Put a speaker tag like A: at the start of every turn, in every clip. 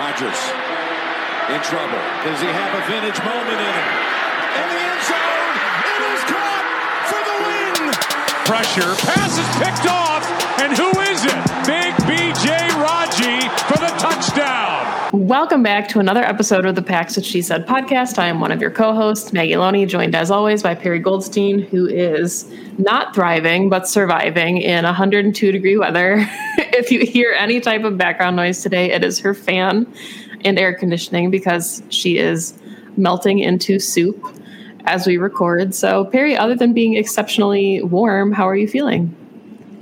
A: Rodgers in trouble. Does he have a vintage moment in him? In the end zone, it is caught for the win.
B: Pressure, pass is picked off, and who is it? Big BJ Raji for the touchdown.
C: Welcome back to another episode of the Packs That She Said podcast. I am one of your co-hosts, Maggie Loney, joined as always by Perry Goldstein, who is not thriving but surviving in 102 degree weather. if you hear any type of background noise today, it is her fan and air conditioning because she is melting into soup as we record. So, Perry, other than being exceptionally warm, how are you feeling?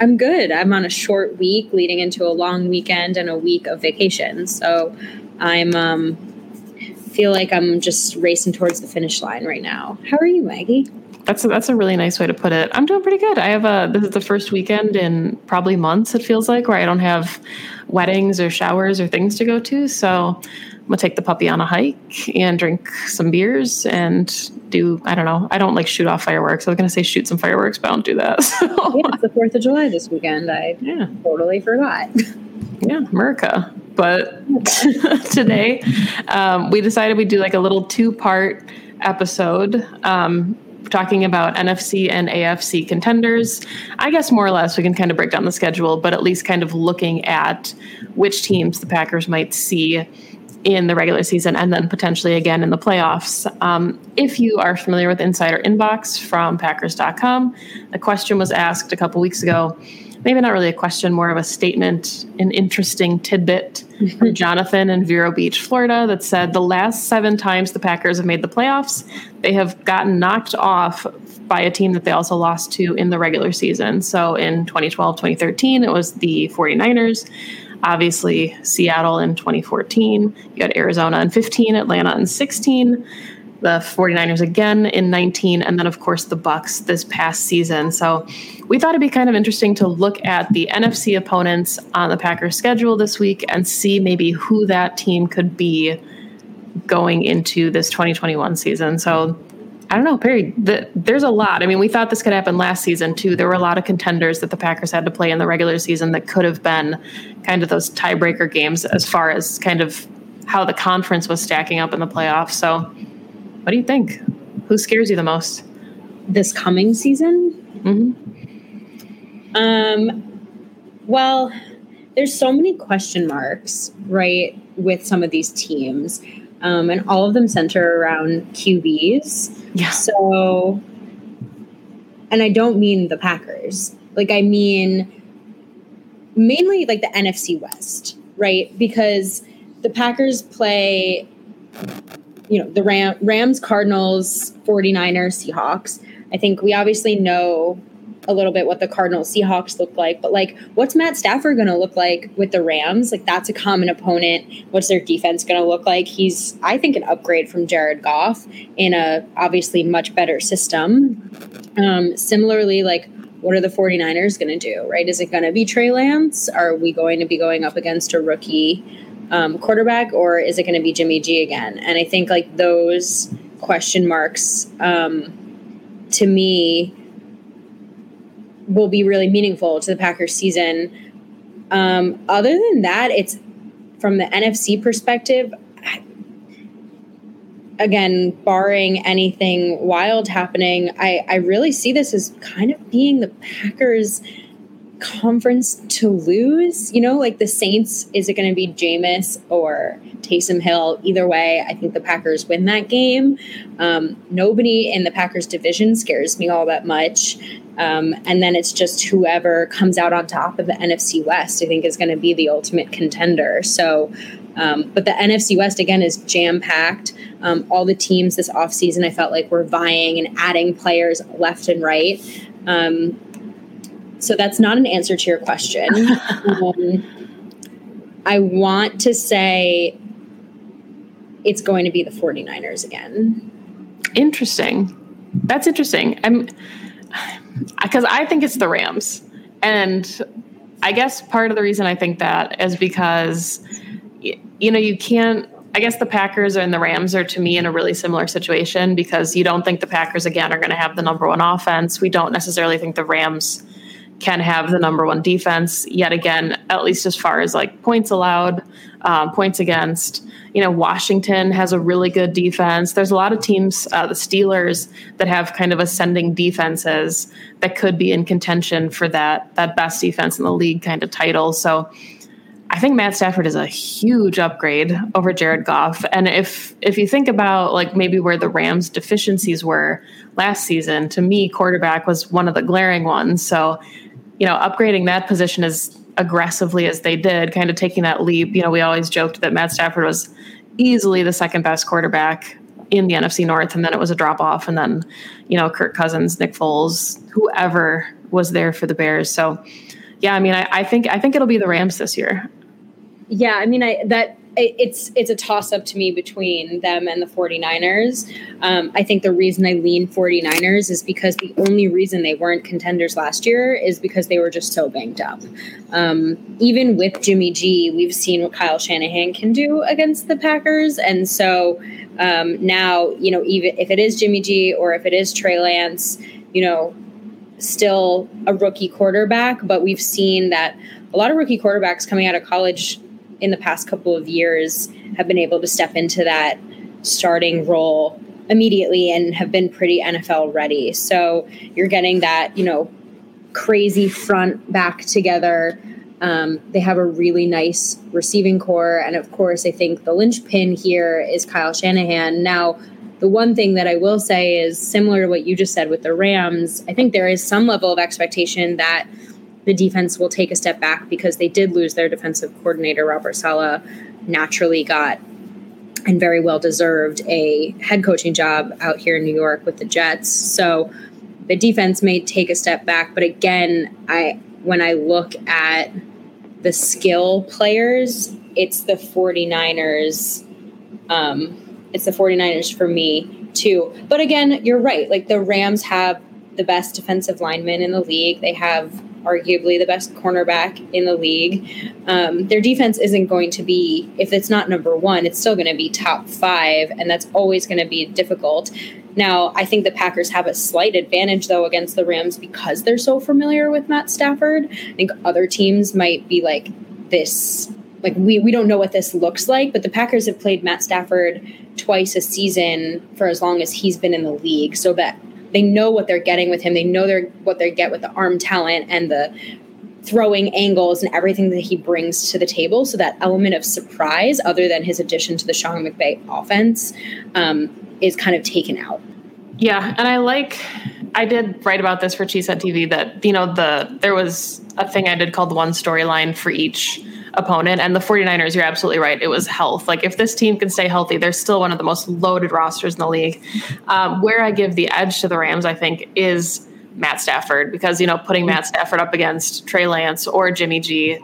D: I'm good. I'm on a short week leading into a long weekend and a week of vacation. So I'm um feel like I'm just racing towards the finish line right now. How are you, Maggie?
C: That's a, that's a really nice way to put it. I'm doing pretty good. I have a this is the first weekend in probably months it feels like where I don't have weddings or showers or things to go to. So I'm gonna take the puppy on a hike and drink some beers and do I don't know. I don't like shoot off fireworks. I was gonna say shoot some fireworks, but I don't do that. So.
D: Yeah, it's the Fourth of July this weekend. I
C: Yeah.
D: totally forgot.
C: Yeah, America. But today, um, we decided we'd do like a little two part episode um, talking about NFC and AFC contenders. I guess more or less we can kind of break down the schedule, but at least kind of looking at which teams the Packers might see in the regular season and then potentially again in the playoffs. Um, if you are familiar with Insider Inbox from Packers.com, the question was asked a couple weeks ago maybe not really a question, more of a statement, an interesting tidbit from Jonathan in Vero Beach, Florida, that said the last seven times the Packers have made the playoffs, they have gotten knocked off by a team that they also lost to in the regular season. So in 2012, 2013, it was the 49ers. Obviously, Seattle in 2014. You got Arizona in 15, Atlanta in 16 the 49ers again in 19 and then of course the bucks this past season so we thought it'd be kind of interesting to look at the nfc opponents on the packers schedule this week and see maybe who that team could be going into this 2021 season so i don't know perry the, there's a lot i mean we thought this could happen last season too there were a lot of contenders that the packers had to play in the regular season that could have been kind of those tiebreaker games as far as kind of how the conference was stacking up in the playoffs so what do you think? Who scares you the most?
D: This coming season?
C: Mm-hmm.
D: Um, well, there's so many question marks, right, with some of these teams. Um, and all of them center around QBs.
C: Yeah.
D: So, and I don't mean the Packers. Like, I mean mainly like the NFC West, right? Because the Packers play, you know, the Ram, Rams, Cardinals, 49ers, Seahawks. I think we obviously know a little bit what the Cardinals Seahawks look like, but like what's Matt Stafford going to look like with the Rams? Like that's a common opponent. What's their defense going to look like? He's I think an upgrade from Jared Goff in a obviously much better system. Um, similarly, like what are the 49ers going to do, right? Is it going to be Trey Lance? Are we going to be going up against a rookie um, quarterback or is it going to be Jimmy G again? And I think like those question marks um, to me will be really meaningful to the Packers season. Um, other than that, it's from the NFC perspective. Again, barring anything wild happening, I, I really see this as kind of being the Packers' conference to lose. You know, like the Saints, is it going to be Jameis or Taysom Hill? Either way, I think the Packers win that game. Um, nobody in the Packers division scares me all that much. Um, and then it's just whoever comes out on top of the NFC West, I think, is going to be the ultimate contender. So, um, but the NFC West, again, is jam packed. Um, all the teams this offseason, I felt like were vying and adding players left and right. Um, so that's not an answer to your question. um, I want to say it's going to be the 49ers again.
C: Interesting. That's interesting. I'm because I think it's the Rams. And I guess part of the reason I think that is because you know, you can't I guess the Packers and the Rams are to me in a really similar situation because you don't think the Packers again are going to have the number one offense. We don't necessarily think the Rams can have the number one defense yet again, at least as far as like points allowed, um, points against. You know, Washington has a really good defense. There's a lot of teams, uh, the Steelers, that have kind of ascending defenses that could be in contention for that that best defense in the league kind of title. So. I think Matt Stafford is a huge upgrade over Jared Goff. And if if you think about like maybe where the Rams deficiencies were last season, to me quarterback was one of the glaring ones. So you know, upgrading that position as aggressively as they did, kind of taking that leap. You know, we always joked that Matt Stafford was easily the second best quarterback in the NFC North, and then it was a drop off, and then you know Kirk Cousins, Nick Foles, whoever was there for the Bears. So, yeah, I mean, I, I think I think it'll be the Rams this year.
D: Yeah, I mean, I that it's it's a toss up to me between them and the 49ers. Um, I think the reason I lean 49ers is because the only reason they weren't contenders last year is because they were just so banged up. Um, even with Jimmy G, we've seen what Kyle Shanahan can do against the Packers, and so um, now you know even if it is Jimmy G or if it is Trey Lance, you know, still a rookie quarterback, but we've seen that a lot of rookie quarterbacks coming out of college in the past couple of years have been able to step into that starting role immediately and have been pretty NFL ready. So you're getting that, you know, crazy front back together. Um, they have a really nice receiving corps. And of course, I think the linchpin here is Kyle Shanahan. Now, the one thing that I will say is similar to what you just said with the Rams, I think there is some level of expectation that the defense will take a step back because they did lose their defensive coordinator. Robert Saleh, naturally got and very well deserved a head coaching job out here in New York with the Jets. So the defense may take a step back, but again, I when I look at the skill players, it's the 49ers um it's the 49ers for me too. But again, you're right. Like the Rams have the best defensive linemen in the league. They have arguably the best cornerback in the league. Um, their defense isn't going to be, if it's not number one, it's still going to be top five, and that's always going to be difficult. Now, I think the Packers have a slight advantage, though, against the Rams because they're so familiar with Matt Stafford. I think other teams might be like this. Like we, we don't know what this looks like, but the Packers have played Matt Stafford twice a season for as long as he's been in the league. So that they know what they're getting with him. They know they're what they get with the arm talent and the throwing angles and everything that he brings to the table. So that element of surprise, other than his addition to the Sean McVay offense, um, is kind of taken out.
C: Yeah, and I like. I did write about this for Cheesehead TV that you know the there was a thing I did called one storyline for each opponent. And the 49ers, you're absolutely right. It was health. Like if this team can stay healthy, they're still one of the most loaded rosters in the league. Um, where I give the edge to the Rams, I think, is Matt Stafford because, you know, putting Matt Stafford up against Trey Lance or Jimmy G,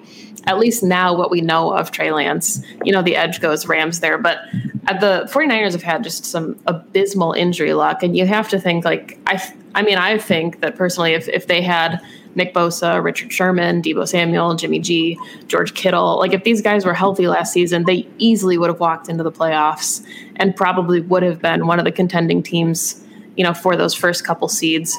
C: at least now what we know of Trey Lance, you know, the edge goes Rams there. But Uh, the 49ers have had just some abysmal injury luck. And you have to think, like, I, I mean, I think that personally, if, if they had Nick Bosa, Richard Sherman, Deebo Samuel, Jimmy G, George Kittle. Like if these guys were healthy last season, they easily would have walked into the playoffs and probably would have been one of the contending teams, you know, for those first couple seeds.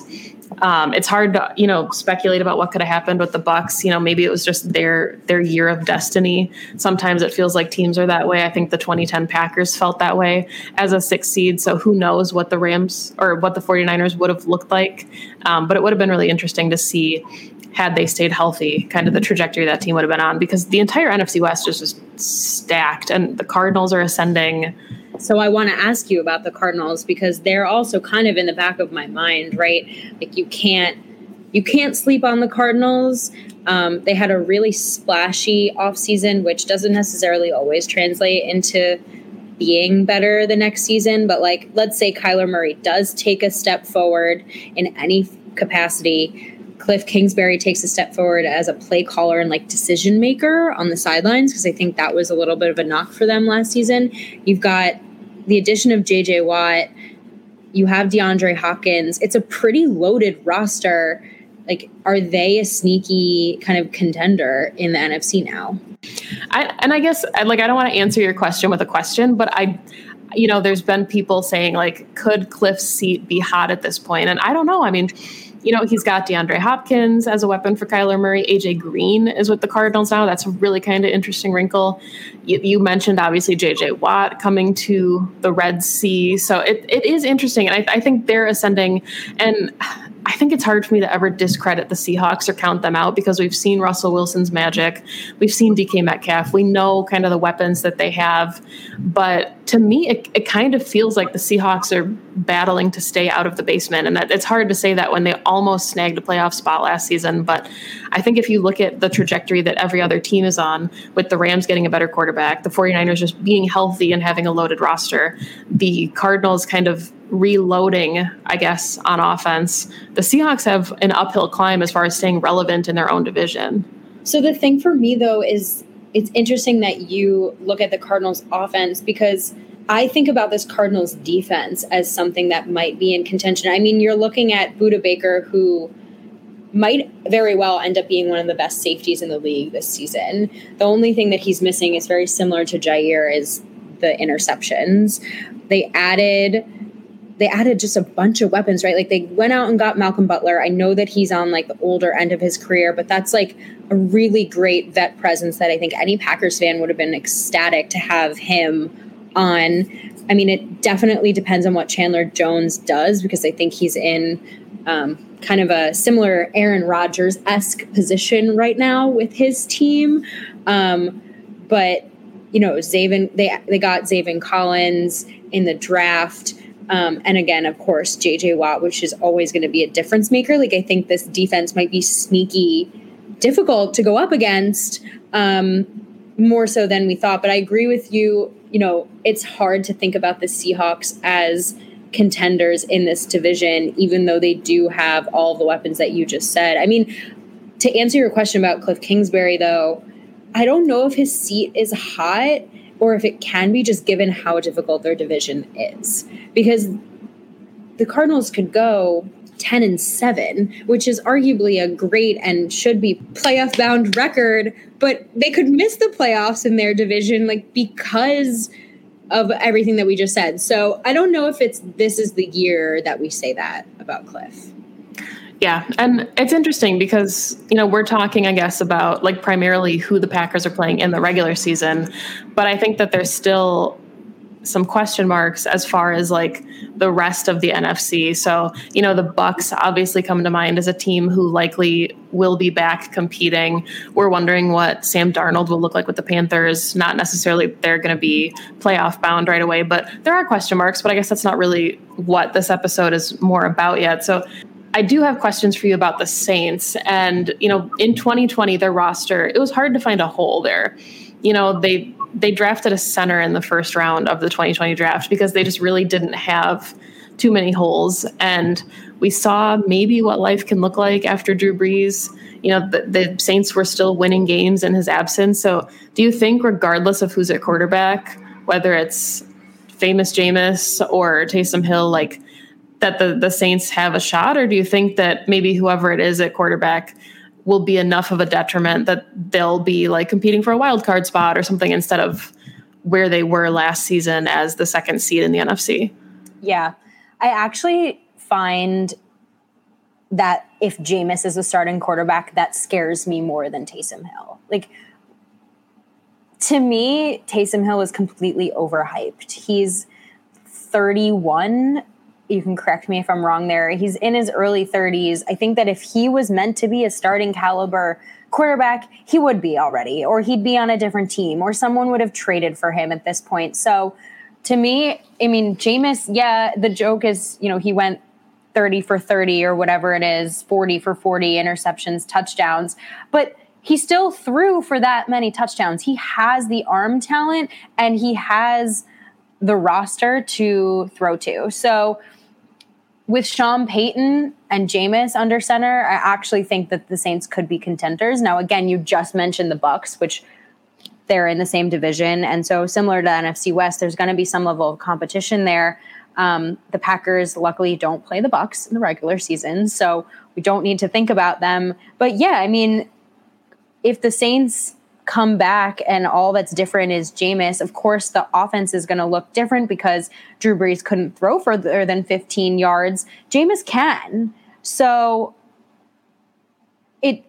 C: Um, it's hard to you know speculate about what could have happened with the bucks You know, maybe it was just their their year of destiny. Sometimes it feels like teams are that way. I think the 2010 Packers felt that way as a six seed. So who knows what the Rams or what the 49ers would have looked like. Um, but it would have been really interesting to see had they stayed healthy, kind of the trajectory that team would have been on because the entire NFC West is just stacked and the Cardinals are ascending.
D: So I want to ask you about the Cardinals because they're also kind of in the back of my mind, right? Like you can't you can't sleep on the Cardinals. Um, they had a really splashy offseason, which doesn't necessarily always translate into being better the next season. But like, let's say Kyler Murray does take a step forward in any capacity. Cliff Kingsbury takes a step forward as a play caller and like decision maker on the sidelines because I think that was a little bit of a knock for them last season. You've got the addition of JJ Watt, you have DeAndre Hopkins. It's a pretty loaded roster. Like, are they a sneaky kind of contender in the NFC now?
C: I, and I guess like I don't want to answer your question with a question, but I you know, there's been people saying like, could Cliff's seat be hot at this point? And I don't know. I mean, you know, he's got DeAndre Hopkins as a weapon for Kyler Murray. AJ Green is with the Cardinals now. That's a really kind of interesting wrinkle. You, you, mentioned obviously JJ Watt coming to the Red Sea. So it, it is interesting. And I, I think they're ascending. And I think it's hard for me to ever discredit the Seahawks or count them out because we've seen Russell Wilson's magic. We've seen DK Metcalf. We know kind of the weapons that they have. But to me, it, it kind of feels like the Seahawks are battling to stay out of the basement. And that, it's hard to say that when they almost snagged a playoff spot last season. But I think if you look at the trajectory that every other team is on, with the Rams getting a better quarterback, the 49ers just being healthy and having a loaded roster, the Cardinals kind of reloading, I guess, on offense, the Seahawks have an uphill climb as far as staying relevant in their own division.
D: So the thing for me though is it's interesting that you look at the Cardinals offense because I think about this Cardinals defense as something that might be in contention. I mean, you're looking at Budda Baker who might very well end up being one of the best safeties in the league this season. The only thing that he's missing is very similar to Jaire is the interceptions. They added they added just a bunch of weapons, right? Like they went out and got Malcolm Butler. I know that he's on like the older end of his career, but that's like a really great vet presence that I think any Packers fan would have been ecstatic to have him on. I mean, it definitely depends on what Chandler Jones does because I think he's in um, kind of a similar Aaron Rodgers esque position right now with his team. Um, but you know, Zaven they they got Zaven Collins in the draft. Um, and again, of course, JJ Watt, which is always going to be a difference maker. Like I think this defense might be sneaky difficult to go up against, um, more so than we thought. But I agree with you. You know, it's hard to think about the Seahawks as contenders in this division, even though they do have all the weapons that you just said. I mean, to answer your question about Cliff Kingsbury, though, I don't know if his seat is hot or if it can be just given how difficult their division is. Because the Cardinals could go 10 and 7, which is arguably a great and should be playoff bound record, but they could miss the playoffs in their division like because of everything that we just said. So I don't know if it's this is the year that we say that about Cliff.
C: Yeah, and it's interesting because you know we're talking, I guess, about like primarily who the Packers are playing in the regular season, but I think that there's still some question marks as far as like the rest of the NFC. So, you know, the Bucks obviously come to mind as a team who likely will be back competing. We're wondering what Sam Darnold will look like with the Panthers. Not necessarily they're going to be playoff bound right away, but there are question marks, but I guess that's not really what this episode is more about yet. So, I do have questions for you about the Saints. And, you know, in 2020, their roster, it was hard to find a hole there. You know, they they drafted a center in the first round of the 2020 draft because they just really didn't have too many holes. And we saw maybe what life can look like after Drew Brees. You know, the, the Saints were still winning games in his absence. So, do you think, regardless of who's at quarterback, whether it's famous Jameis or Taysom Hill, like that the, the Saints have a shot? Or do you think that maybe whoever it is at quarterback will be enough of a detriment that they'll be like competing for a wild card spot or something instead of where they were last season as the second seed in the NFC?
E: Yeah. I actually find that if Jameis is a starting quarterback, that scares me more than Taysom Hill. Like, to me, Taysom Hill is completely overhyped. He's 31
D: you can correct me if I'm wrong there. He's in his early 30s. I think that if he was meant to be a starting caliber quarterback, he would be already, or he'd be on a different team, or someone would have traded for him at this point. So to me, I mean, Jameis, yeah, the joke is, you know, he went 30 for 30 or whatever it is, 40 for 40 interceptions, touchdowns, but he still threw for that many touchdowns. He has the arm talent and he has the roster to throw to. So with Sean Payton and Jameis under center, I actually think that the Saints could be contenders. Now, again, you just mentioned the Bucks, which they're in the same division, and so similar to NFC West, there's going to be some level of competition there. Um, the Packers luckily don't play the Bucks in the regular season, so we don't need to think about them. But yeah, I mean, if the Saints come back and all that's different is Jameis, of course the offense is going to look different because Drew Brees couldn't throw further than 15 yards. Jameis can. So it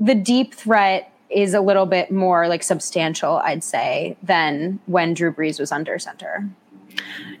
D: the deep threat is a little bit more like substantial, I'd say, than when Drew Brees was under center.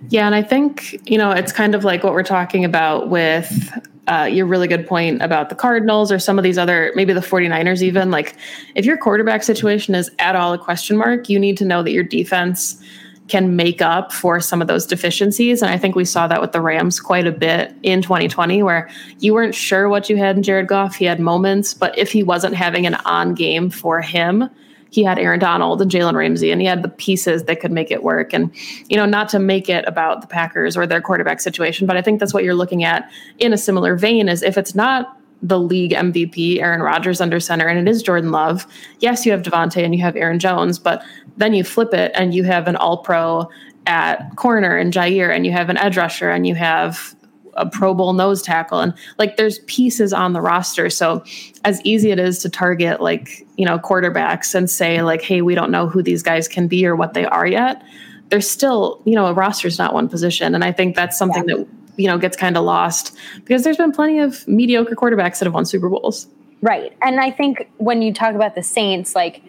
C: Yeah, and I think, you know, it's kind of like what we're talking about with uh, your really good point about the Cardinals or some of these other, maybe the 49ers, even. Like, if your quarterback situation is at all a question mark, you need to know that your defense can make up for some of those deficiencies. And I think we saw that with the Rams quite a bit in 2020, where you weren't sure what you had in Jared Goff. He had moments, but if he wasn't having an on game for him, he had Aaron Donald and Jalen Ramsey, and he had the pieces that could make it work. And, you know, not to make it about the Packers or their quarterback situation, but I think that's what you're looking at in a similar vein is if it's not the league MVP, Aaron Rodgers under center, and it is Jordan Love. Yes, you have Davante and you have Aaron Jones, but then you flip it and you have an all pro at corner and Jaire, and you have an edge rusher, and you have a Pro Bowl nose tackle. And like there's pieces on the roster. So as easy it is to target like, you know, quarterbacks and say like, hey, we don't know who these guys can be or what they are yet. There's still, you know, a roster is not one position. And I think that's something yeah. that, you know, gets kind of lost because there's been plenty of mediocre quarterbacks that have won Super Bowls.
D: Right. And I think when you talk about the Saints, like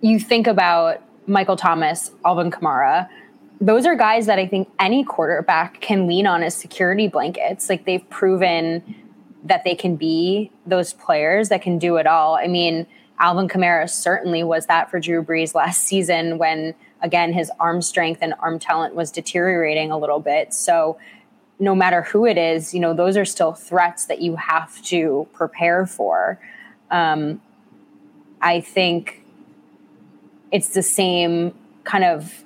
D: you think about Michael Thomas, Alvin Kamara, those are guys that I think any quarterback can lean on as security blankets. Like they've proven that they can be those players that can do it all. I mean, Alvin Kamara certainly was that for Drew Brees last season when, again, his arm strength and arm talent was deteriorating a little bit. So, no matter who it is, you know, those are still threats that you have to prepare for. Um, I think it's the same kind of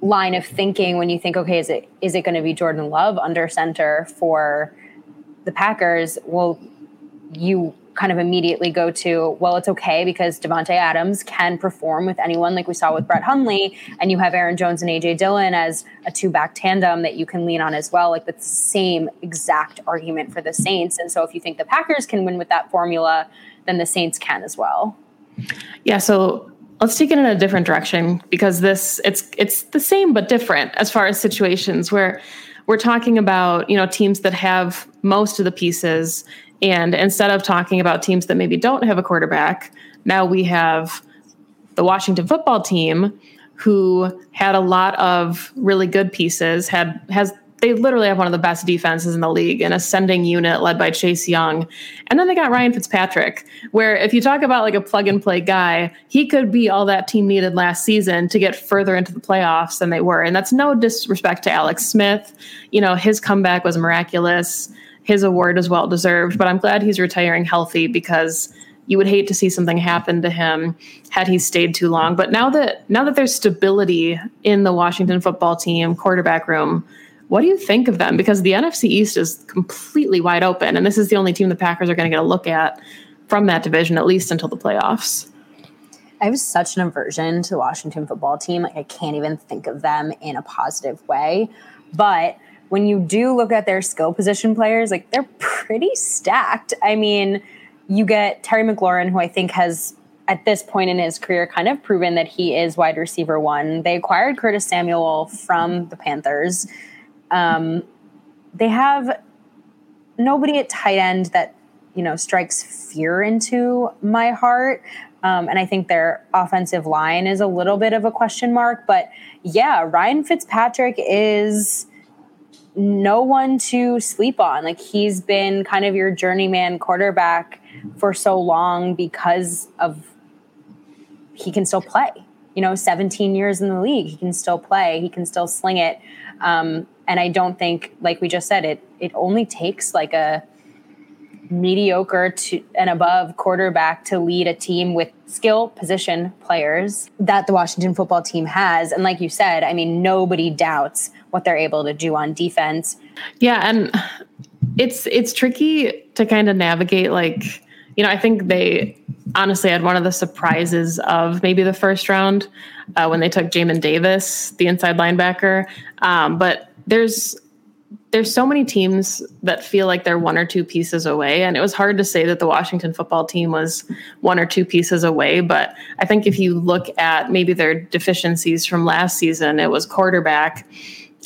D: line of thinking when you think, okay, is it is it going to be Jordan Love under center for the Packers? Well, you kind of immediately go to, well, it's okay because Davante Adams can perform with anyone, like we saw with Brett Hundley, and you have Aaron Jones and AJ Dillon as a two back tandem that you can lean on as well. Like the same exact argument for the Saints. And so if you think the Packers can win with that formula, then the Saints can as well.
C: Yeah. So let's take it in a different direction because this it's it's the same but different as far as situations where we're talking about you know teams that have most of the pieces. And instead of talking about teams that maybe don't have a quarterback now we have the washington football team who had a lot of really good pieces had has they literally have one of the best defenses in the league, an ascending unit led by Chase Young. And then they got Ryan Fitzpatrick, where if you talk about like a plug and play guy, he could be all that team needed last season to get further into the playoffs than they were. And that's no disrespect to Alex Smith. You know, his comeback was miraculous. His award is well deserved, but I'm glad he's retiring healthy because you would hate to see something happen to him had he stayed too long. But now that now that there's stability in the Washington football team quarterback room, what do you think of them? Because the NFC East is completely wide open, and this is the only team the Packers are going to get a look at from that division, at least until the playoffs.
D: I have such an aversion to the Washington football team. Like I can't even think of them in a positive way. But when you do look at their skill position players, like they're pretty stacked. I mean, you get Terry McLaurin, who I think has at this point in his career kind of proven that he is wide receiver one. They acquired Curtis Samuel from the Panthers. Um, they have nobody at tight end that you know strikes fear into my heart. Um, and I think their offensive line is a little bit of a question mark. But yeah, Ryan Fitzpatrick is no one to sleep on. Like he's been kind of your journeyman quarterback for so long because of he can still play. You know, 17 years in the league, he can still play. He can still sling it. Um, and I don't think, like we just said, it it only takes like a mediocre to and above quarterback to lead a team with skill position players that the Washington football team has. And like you said, I mean, nobody doubts what they're able to do on defense.
C: Yeah, and it's it's tricky to kind of navigate like you know, I think they honestly had one of the surprises of maybe the first round uh, when they took Jamin Davis, the inside linebacker. Um, but there's there's so many teams that feel like they're one or two pieces away. And it was hard to say that the washington football team was one or two pieces away. But i think if you look at maybe their deficiencies from last season it was quarterback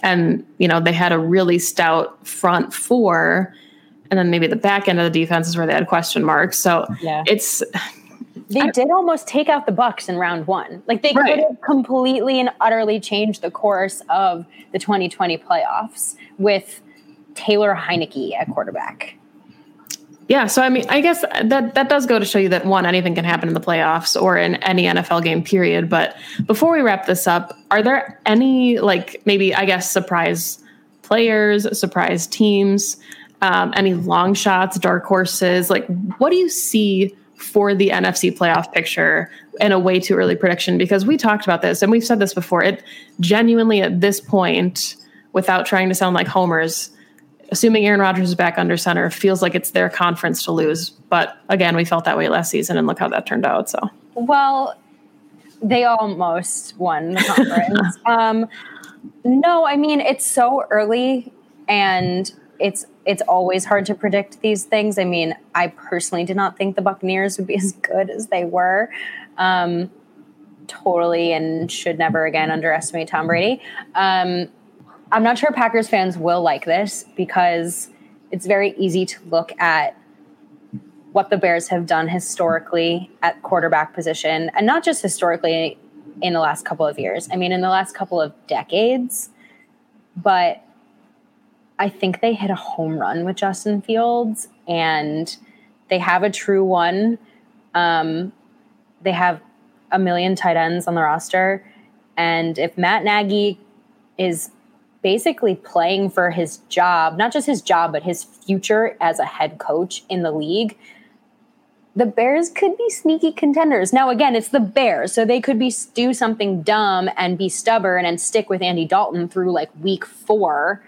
C: and you know they had a really stout front four. And then maybe the back end of the defense is where they had question marks. So
D: Yeah.
C: it's
D: They
C: I-
D: did almost take out the Bucks in round one. Like they
C: Right.
D: could have completely and utterly changed the course of the 2020 playoffs with Taylor Heinicke at quarterback.
C: Yeah, so I mean, I guess that that does go to show you that one, anything can happen in the playoffs or in any NFL game, period. But before we wrap this up, are there any like maybe I guess surprise players, surprise teams, um, any long shots, dark horses? Like, what do you see for the NFC playoff picture in a way too early prediction? Because we talked about this and we've said this before. It genuinely at this point, without trying to sound like homers, assuming Aaron Rodgers is back under center, feels like it's their conference to lose. But again, we felt that way last season, and look how that turned out. So
D: Well, they almost won the conference. um, no, I mean it's so early, and it's it's always hard to predict these things. I mean, I personally did not think the Buccaneers would be as good as they were. Um, totally, and should never again underestimate Tom Brady. Um, I'm not sure Packers fans will like this because it's very easy to look at what the Bears have done historically at quarterback position, and not just historically in the last couple of years. I mean, in the last couple of decades, but I think they hit a home run with Justin Fields, and they have a true one. Um, they have a million tight ends on the roster, and if Matt Nagy is basically playing for his job, not just his job, but his future as a head coach in the league, the Bears could be sneaky contenders. Now, again, it's the Bears, so they could be do something dumb and be stubborn and stick with Andy Dalton through like week four,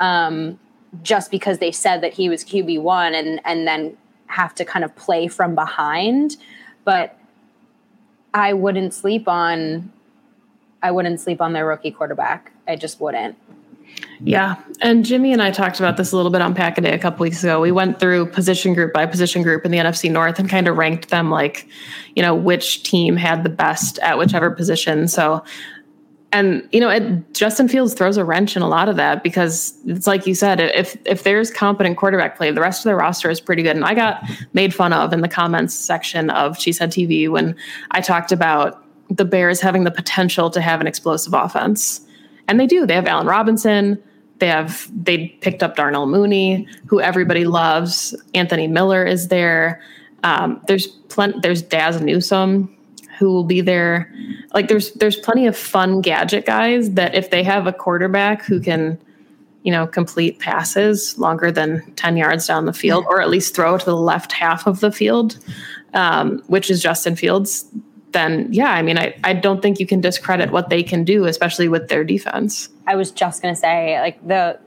D: um, just because they said that he was QB one, and and then have to kind of play from behind. But I wouldn't sleep on. I wouldn't sleep on their rookie quarterback. I just wouldn't.
C: yeah, and Jimmy and I talked about this a little bit on Pack a Day a couple weeks ago. We went through position group by position group in the NFC North and kind of ranked them like, you know, which team had the best at whichever position. So. And you know, it, Justin Fields throws a wrench in a lot of that because it's like you said, if if there's competent quarterback play, the rest of their roster is pretty good. And I got made fun of in the comments section of Cheesehead TV when I talked about the Bears having the potential to have an explosive offense, and they do. They have Allen Robinson. They have they picked up Darnell Mooney, who everybody loves. Anthony Miller is there. Um, there's plenty. There's Dazz Newsome, who will be there. Like there's there's plenty of fun gadget guys that if they have a quarterback who can, you know, complete passes longer than ten yards down the field, or at least throw to the left half of the field, um, which is Justin Fields. Then yeah, I mean, I, I don't think you can discredit what they can do, especially with their defense.
D: I was just to say, like the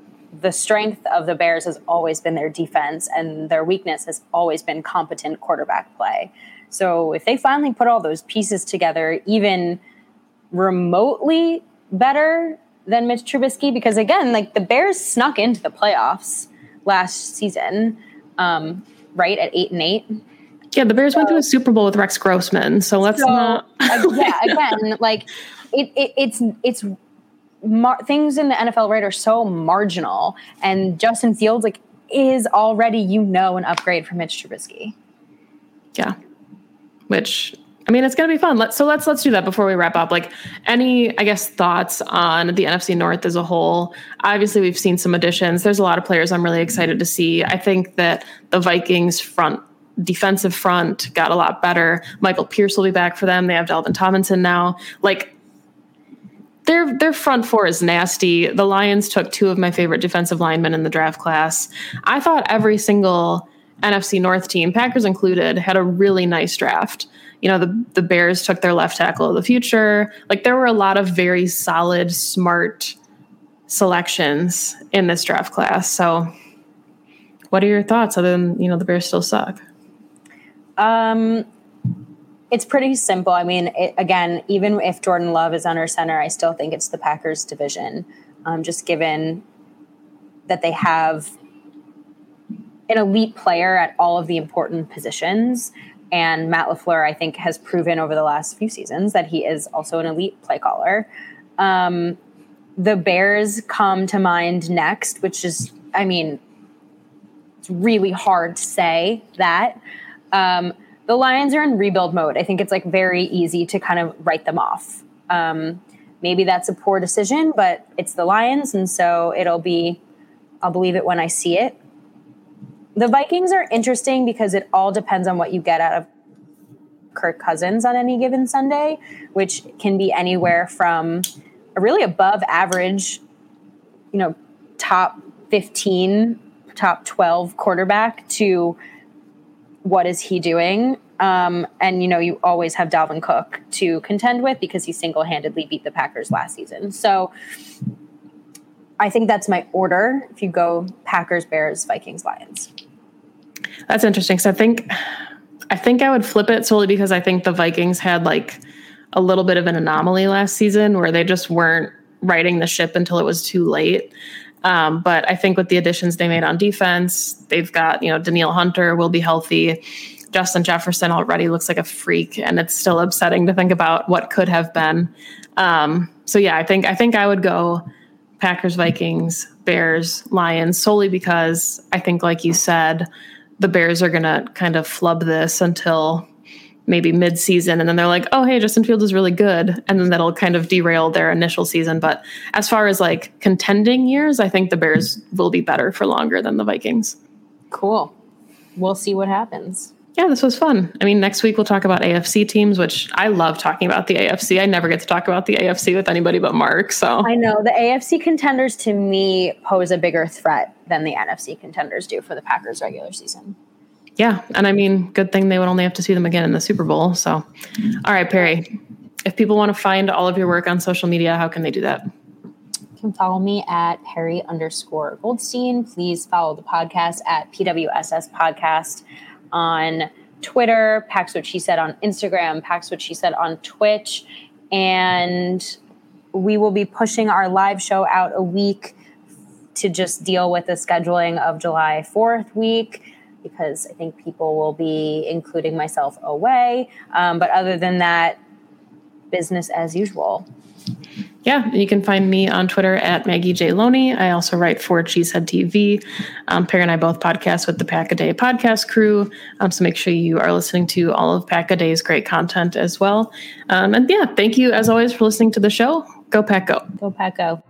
D: the strength of the Bears has always been their defense, and their weakness has always been competent quarterback play. So if they finally put all those pieces together, even remotely better than Mitch Trubisky, because again, like the Bears snuck into the playoffs last season, um, right at eight and eight.
C: Yeah, the Bears went to a Super Bowl with Rex Grossman, so let's
D: So
C: not.
D: uh, yeah, again, like it, it it's it's mar- things in the NFL right are so marginal, and Justin Fields like is already you know an upgrade from Mitch Trubisky.
C: Yeah. Which, I mean, it's going to be fun. Let's so let's let's do that before we wrap up. Like any, I guess, thoughts on the NFC North as a whole? Obviously, we've seen some additions. There's a lot of players I'm really excited to see. I think that the Vikings front defensive front got a lot better. Michael Pierce will be back for them. They have Dalvin Tomlinson now. Like their their front four is nasty. The Lions took two of my favorite defensive linemen in the draft class. I thought every single NFC North team, Packers included, had a really nice draft. You know, the the Bears took their left tackle of the future. Like there were a lot of very solid, smart selections in this draft class. So what are your thoughts other than, you know, the Bears still suck?
D: Um it's pretty simple. I mean, it, again, even if Jordan Love is under center, I still think it's the Packers division, um, just given that they have an elite player at all of the important positions. And Matt LaFleur, I think, has proven over the last few seasons that he is also an elite play caller. Um, the Bears come to mind next, which is, I mean, it's really hard to say that. Um, the Lions are in rebuild mode. I think it's like very easy to kind of write them off. Um, maybe that's a poor decision, but it's the Lions, and so it'll be. I'll believe it when I see it. The Vikings are interesting because it all depends on what you get out of Kirk Cousins on any given Sunday, which can be anywhere from a really above average, you know, top 15, top 12 quarterback to what is he doing? Um, and you know, you always have Dalvin Cook to contend with because he single-handedly beat the Packers last season. So I think that's my order. If you go Packers, Bears, Vikings, Lions.
C: That's interesting. So I think I think I would flip it solely because I think the Vikings had like a little bit of an anomaly last season where they just weren't riding the ship until it was too late. Um, but I think with the additions they made on defense, they've got, you know, Danielle Hunter will be healthy. Justin Jefferson already looks like a freak, and it's still upsetting to think about what could have been. Um, so yeah, I think I think I would go Packers, Vikings, Bears, Lions solely because I think, like you said, the Bears are going to kind of flub this until maybe mid-season and then they're like oh hey justin field is really good and then that'll kind of derail their initial season but as far as like contending years i think the bears will be better for longer than the vikings.
D: Cool. We'll see what happens
C: yeah this was fun i mean next week we'll talk about afc teams which i love talking about the afc i never get to talk about the afc with anybody but mark so
D: i know the afc contenders to me pose a bigger threat than the nfc contenders do for the packers regular season
C: yeah. And I mean, good thing they would only have to see them again in the Super Bowl. So, all right, Perry, if people want to find all of your work on social media, how can they do that?
D: You can follow me at Perry underscore Goldstein. Please follow the podcast at PWSS Podcast on Twitter, Pax What She Said on Instagram, Pax What She Said on Twitch. And we will be pushing our live show out a week to just deal with the scheduling of July 4th week because I think people will be including myself away. Um, but other than that, business as usual.
C: Yeah, you can find me on Twitter at Maggie J. Loney. I also write for Cheesehead TV. Um, and I both podcast with the Pack a Day podcast crew. Um, so make sure you are listening to all of Pack a Day's great content as well. Um, and yeah, thank you as always for listening to the show. Go Pack Go.
D: Go Pack Go.